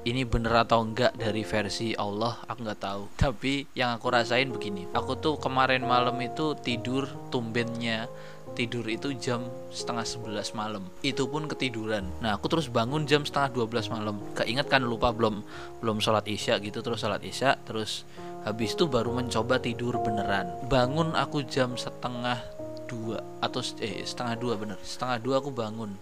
ini bener atau enggak dari versi Allah aku nggak tahu. Tapi yang aku rasain begini aku tuh kemarin malam itu tidur tumbennya tidur itu jam setengah 11 malam. Itu pun ketiduran. Nah aku terus bangun jam setengah 12 malam. Keinget kan lupa belum belum sholat isya gitu. Terus sholat isya terus habis itu baru mencoba tidur beneran. Bangun aku jam setengah dua atau eh setengah dua bener. Setengah dua aku bangun.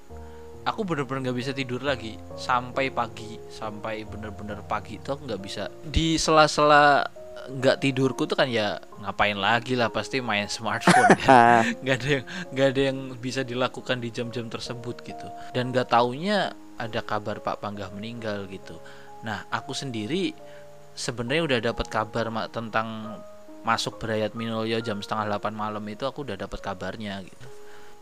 Aku bener-bener nggak bisa tidur lagi. Sampai pagi sampai bener-bener pagi itu aku nggak bisa. Di sela-sela nggak tidurku tuh kan ya ngapain lagi lah pasti main smartphone. Ya nggak ada yang nggak ada yang bisa dilakukan di jam-jam tersebut gitu. Dan nggak taunya ada kabar Pak Panggah meninggal gitu. Nah aku sendiri sebenarnya udah dapat kabar ma- tentang masuk berayat Minulyo jam setengah 8 malam itu aku udah dapat kabarnya gitu.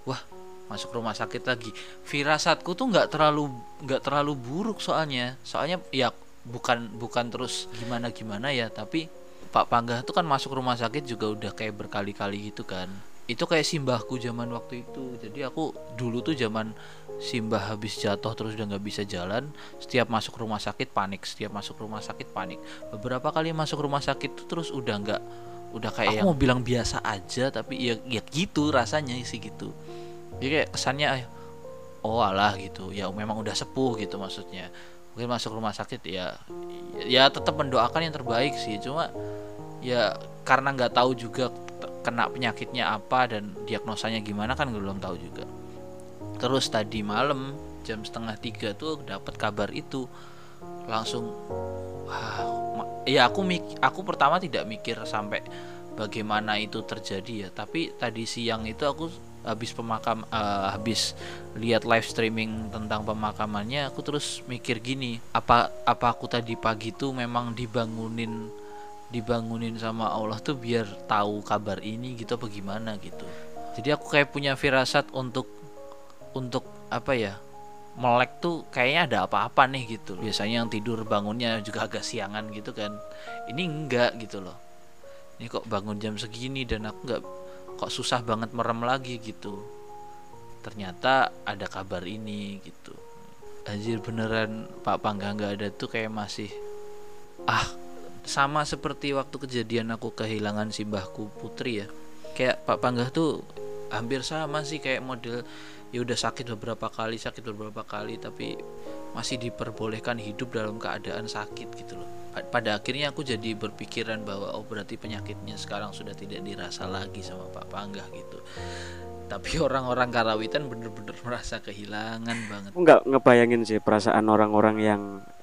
Wah masuk rumah sakit lagi. Firasatku tuh nggak terlalu nggak terlalu buruk soalnya. Soalnya ya bukan bukan terus gimana gimana ya tapi Pak Panggah tuh kan masuk rumah sakit juga udah kayak berkali-kali gitu kan. Itu kayak simbahku zaman waktu itu. Jadi aku dulu tuh zaman Simbah habis jatuh terus udah nggak bisa jalan setiap masuk rumah sakit panik setiap masuk rumah sakit panik. Beberapa kali masuk rumah sakit tuh terus udah nggak udah kayak aku yang... mau bilang biasa aja tapi ya ya gitu rasanya sih gitu. Jadi kayak kesannya oh alah gitu. Ya memang udah sepuh gitu maksudnya. Mungkin masuk rumah sakit ya ya tetap mendoakan yang terbaik sih. Cuma ya karena nggak tahu juga kena penyakitnya apa dan diagnosanya gimana kan belum tahu juga. Terus tadi malam jam setengah tiga tuh dapat kabar itu. Langsung wah, ya aku aku pertama tidak mikir sampai bagaimana itu terjadi ya. Tapi tadi siang itu aku habis pemakam uh, habis lihat live streaming tentang pemakamannya aku terus mikir gini apa apa aku tadi pagi tuh memang dibangunin dibangunin sama Allah tuh biar tahu kabar ini gitu apa gimana gitu. Jadi aku kayak punya firasat untuk untuk apa ya melek tuh kayaknya ada apa-apa nih gitu biasanya yang tidur bangunnya juga agak siangan gitu kan. Ini enggak gitu loh. Ini kok bangun jam segini dan aku nggak kok susah banget merem lagi gitu. Ternyata ada kabar ini gitu. Anjir beneran Pak Pangga nggak ada tuh kayak masih ah sama seperti waktu kejadian aku kehilangan simbahku putri ya. Kayak Pak Pangga tuh hampir sama sih kayak model ya udah sakit beberapa kali sakit beberapa kali tapi masih diperbolehkan hidup dalam keadaan sakit gitu loh. Pada akhirnya aku jadi berpikiran bahwa oh berarti penyakitnya sekarang sudah tidak dirasa lagi sama Pak Panggah gitu. Tapi orang-orang Karawitan bener-bener merasa kehilangan banget. Nggak ngebayangin sih perasaan orang-orang yang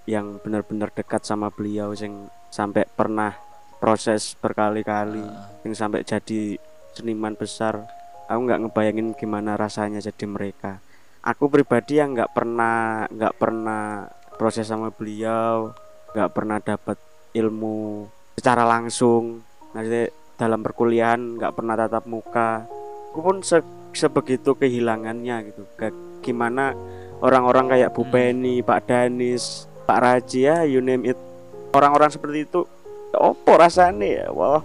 yang benar-benar dekat sama beliau yang sampai pernah proses berkali-kali uh. yang sampai jadi seniman besar. Aku nggak ngebayangin gimana rasanya jadi mereka. Aku pribadi yang nggak pernah nggak pernah proses sama beliau nggak pernah dapat ilmu secara langsung. Nanti dalam perkuliahan nggak pernah tatap muka. Aku pun se sebegitu kehilangannya gitu. Kayak gimana orang-orang kayak Bu hmm. Penny, Pak Danis, Pak Raji ya, you name it. Orang-orang seperti itu opo rasanya ya wah.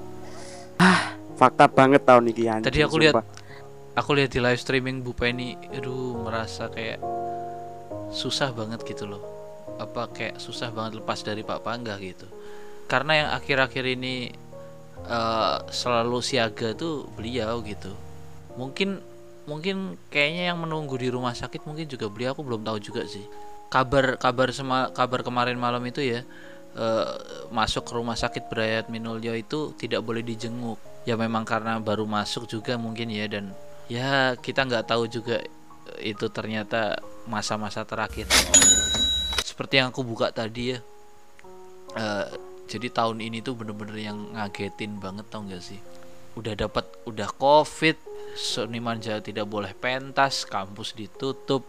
Ah, fakta banget tahun ini tadi aku lihat aku lihat di live streaming Bu Penny aduh merasa kayak susah banget gitu loh. Apa kayak susah banget lepas dari Pak Pangga gitu. Karena yang akhir-akhir ini uh, selalu siaga tuh beliau gitu. Mungkin mungkin kayaknya yang menunggu di rumah sakit mungkin juga beliau aku belum tahu juga sih kabar kabar sema, kabar kemarin malam itu ya uh, masuk ke rumah sakit Brayat Minulyo itu tidak boleh dijenguk. Ya memang karena baru masuk juga mungkin ya dan ya kita nggak tahu juga itu ternyata masa-masa terakhir. Seperti yang aku buka tadi ya uh, jadi tahun ini tuh bener-bener yang ngagetin banget tau gak sih? Udah dapat udah covid seniman Jawa tidak boleh pentas kampus ditutup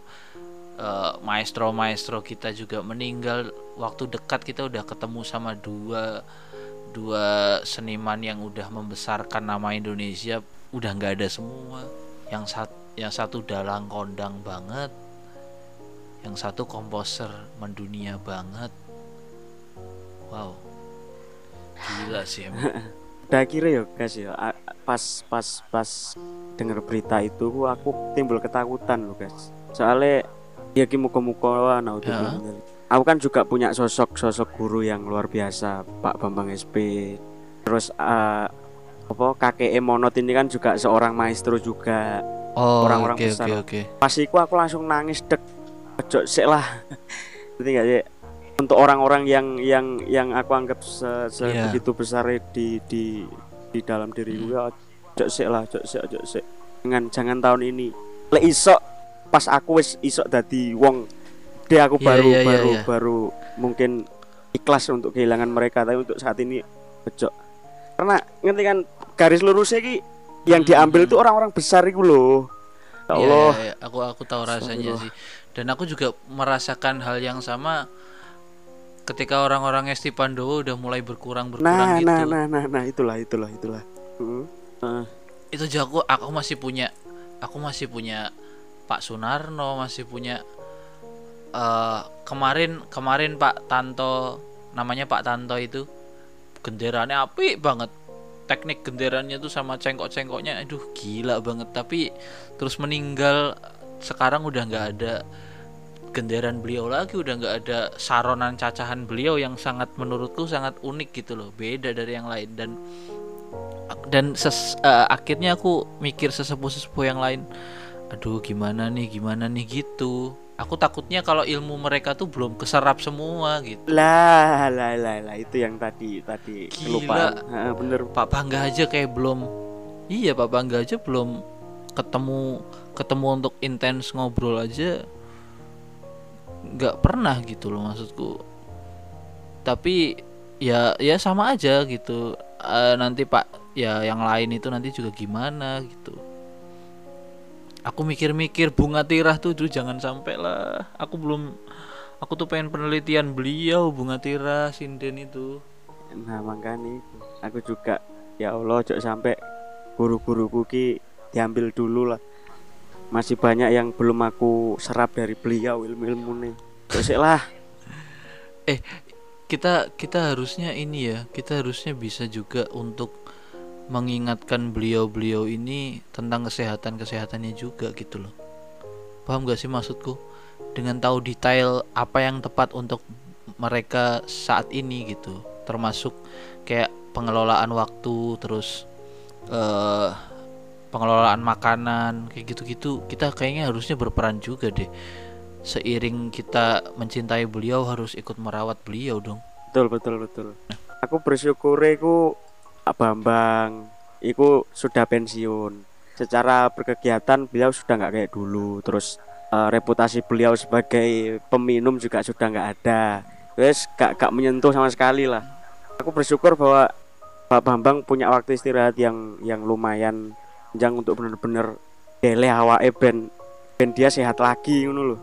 uh, maestro maestro kita juga meninggal. Waktu dekat kita udah ketemu sama dua dua seniman yang udah membesarkan nama Indonesia. Udah nggak ada semua. Yang satu yang satu dalang kondang banget yang satu komposer mendunia banget. Wow. Gila sih emang. Udah kira ya guys ya. Pas pas pas dengar berita itu aku timbul ketakutan loh guys. Soalnya ya muka muka nah ya. aku kan juga punya sosok sosok guru yang luar biasa Pak Bambang SP terus uh, apa kakek monot ini kan juga seorang maestro juga oh, orang-orang okay, besar. Okay, okay. Pas iku aku langsung nangis dek kejok sih lah. Ngerti gak sih? Untuk orang-orang yang yang yang aku anggap se, se yeah. begitu besar di di di dalam diri hmm. gue, cok sih lah, cok sih, cok sih. Jangan jangan tahun ini. Lek iso pas aku wis iso dadi wong deh aku yeah, baru yeah, baru yeah, yeah. baru mungkin ikhlas untuk kehilangan mereka tapi untuk saat ini kejok karena ngerti kan garis lurusnya ki yang diambil itu orang-orang besar itu loh ya iya, Allah. ya, ya, aku aku tahu rasanya sih. Dan aku juga merasakan hal yang sama ketika orang-orang Esti Pandowo udah mulai berkurang berkurang nah, gitu. nah nah nah nah itulah itulah itulah. Uh. Uh. itu jago aku masih punya aku masih punya Pak Sunarno masih punya uh, kemarin kemarin Pak Tanto namanya Pak Tanto itu genderanya api banget. Teknik genderannya tuh sama cengkok-cengkoknya aduh gila banget. Tapi terus meninggal sekarang udah nggak ada genderan beliau lagi udah nggak ada saronan cacahan beliau yang sangat menurutku sangat unik gitu loh beda dari yang lain. Dan dan ses, uh, akhirnya aku mikir sesepuh-sesepuh yang lain aduh gimana nih gimana nih gitu. Aku takutnya kalau ilmu mereka tuh belum keserap semua gitu. Lah lah lah lah itu yang tadi tadi Gila. ha, bener. Pak Bangga aja kayak belum iya Pak Bangga aja belum ketemu ketemu untuk intens ngobrol aja nggak pernah gitu loh maksudku. Tapi ya ya sama aja gitu. Uh, nanti Pak ya yang lain itu nanti juga gimana gitu aku mikir-mikir bunga tirah tuh dulu jangan sampai lah. Aku belum aku tuh pengen penelitian beliau bunga tirah sinden itu. Nah makanya aku juga ya Allah cok sampai buru-buru kuki diambil dulu lah. Masih banyak yang belum aku serap dari beliau ilmu-ilmu nih terus lah. Eh kita kita harusnya ini ya kita harusnya bisa juga untuk mengingatkan beliau-beliau ini tentang kesehatan kesehatannya juga gitu loh. Paham gak sih maksudku? Dengan tahu detail apa yang tepat untuk mereka saat ini gitu. Termasuk kayak pengelolaan waktu terus uh, pengelolaan makanan kayak gitu-gitu. Kita kayaknya harusnya berperan juga deh. Seiring kita mencintai beliau harus ikut merawat beliau dong. Betul betul betul. Aku bersyukur aku Bambang itu sudah pensiun. Secara berkegiatan beliau sudah nggak kayak dulu. Terus uh, reputasi beliau sebagai peminum juga sudah nggak ada. Terus gak, gak menyentuh sama sekali lah. Aku bersyukur bahwa Pak Bambang punya waktu istirahat yang yang lumayan panjang untuk benar-benar dele awake ben ben dia sehat lagi ngono loh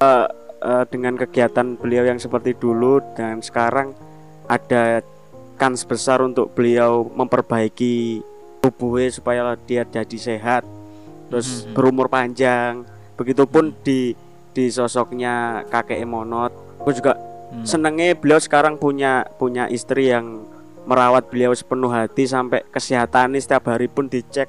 uh, uh, dengan kegiatan beliau yang seperti dulu dan sekarang ada kans besar untuk beliau memperbaiki tubuhnya supaya dia jadi sehat terus hmm. berumur panjang begitupun hmm. di di sosoknya kakek Emonot aku juga hmm. senengnya beliau sekarang punya punya istri yang merawat beliau sepenuh hati sampai kesehatannya setiap hari pun dicek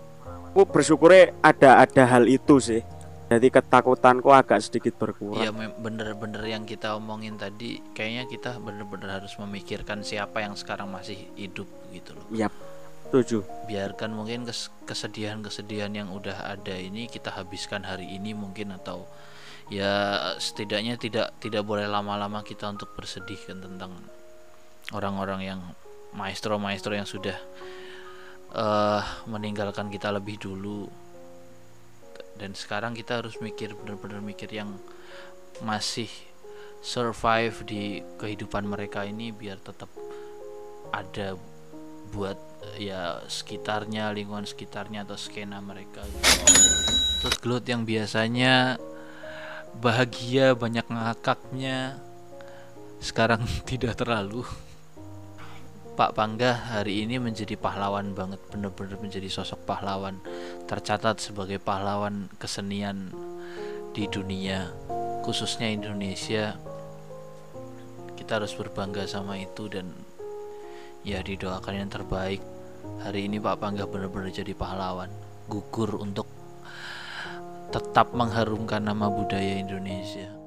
aku bersyukurnya ada ada hal itu sih jadi ketakutanku agak sedikit berkurang. Iya bener-bener yang kita omongin tadi, kayaknya kita bener-bener harus memikirkan siapa yang sekarang masih hidup gitu loh. Iya, tujuh. Biarkan mungkin kesedihan-kesedihan yang udah ada ini kita habiskan hari ini mungkin atau ya setidaknya tidak tidak boleh lama-lama kita untuk bersedih kan tentang orang-orang yang maestro-maestro yang sudah uh, meninggalkan kita lebih dulu dan sekarang kita harus mikir benar-benar mikir yang masih survive di kehidupan mereka ini biar tetap ada buat ya sekitarnya lingkungan sekitarnya atau skena mereka. Terus gelut yang biasanya bahagia banyak ngakaknya sekarang tidak terlalu. Pak Pangga hari ini menjadi pahlawan banget bener-bener menjadi sosok pahlawan tercatat sebagai pahlawan kesenian di dunia khususnya Indonesia. Kita harus berbangga sama itu dan ya didoakan yang terbaik. Hari ini Pak Pangga benar-benar jadi pahlawan gugur untuk tetap mengharumkan nama budaya Indonesia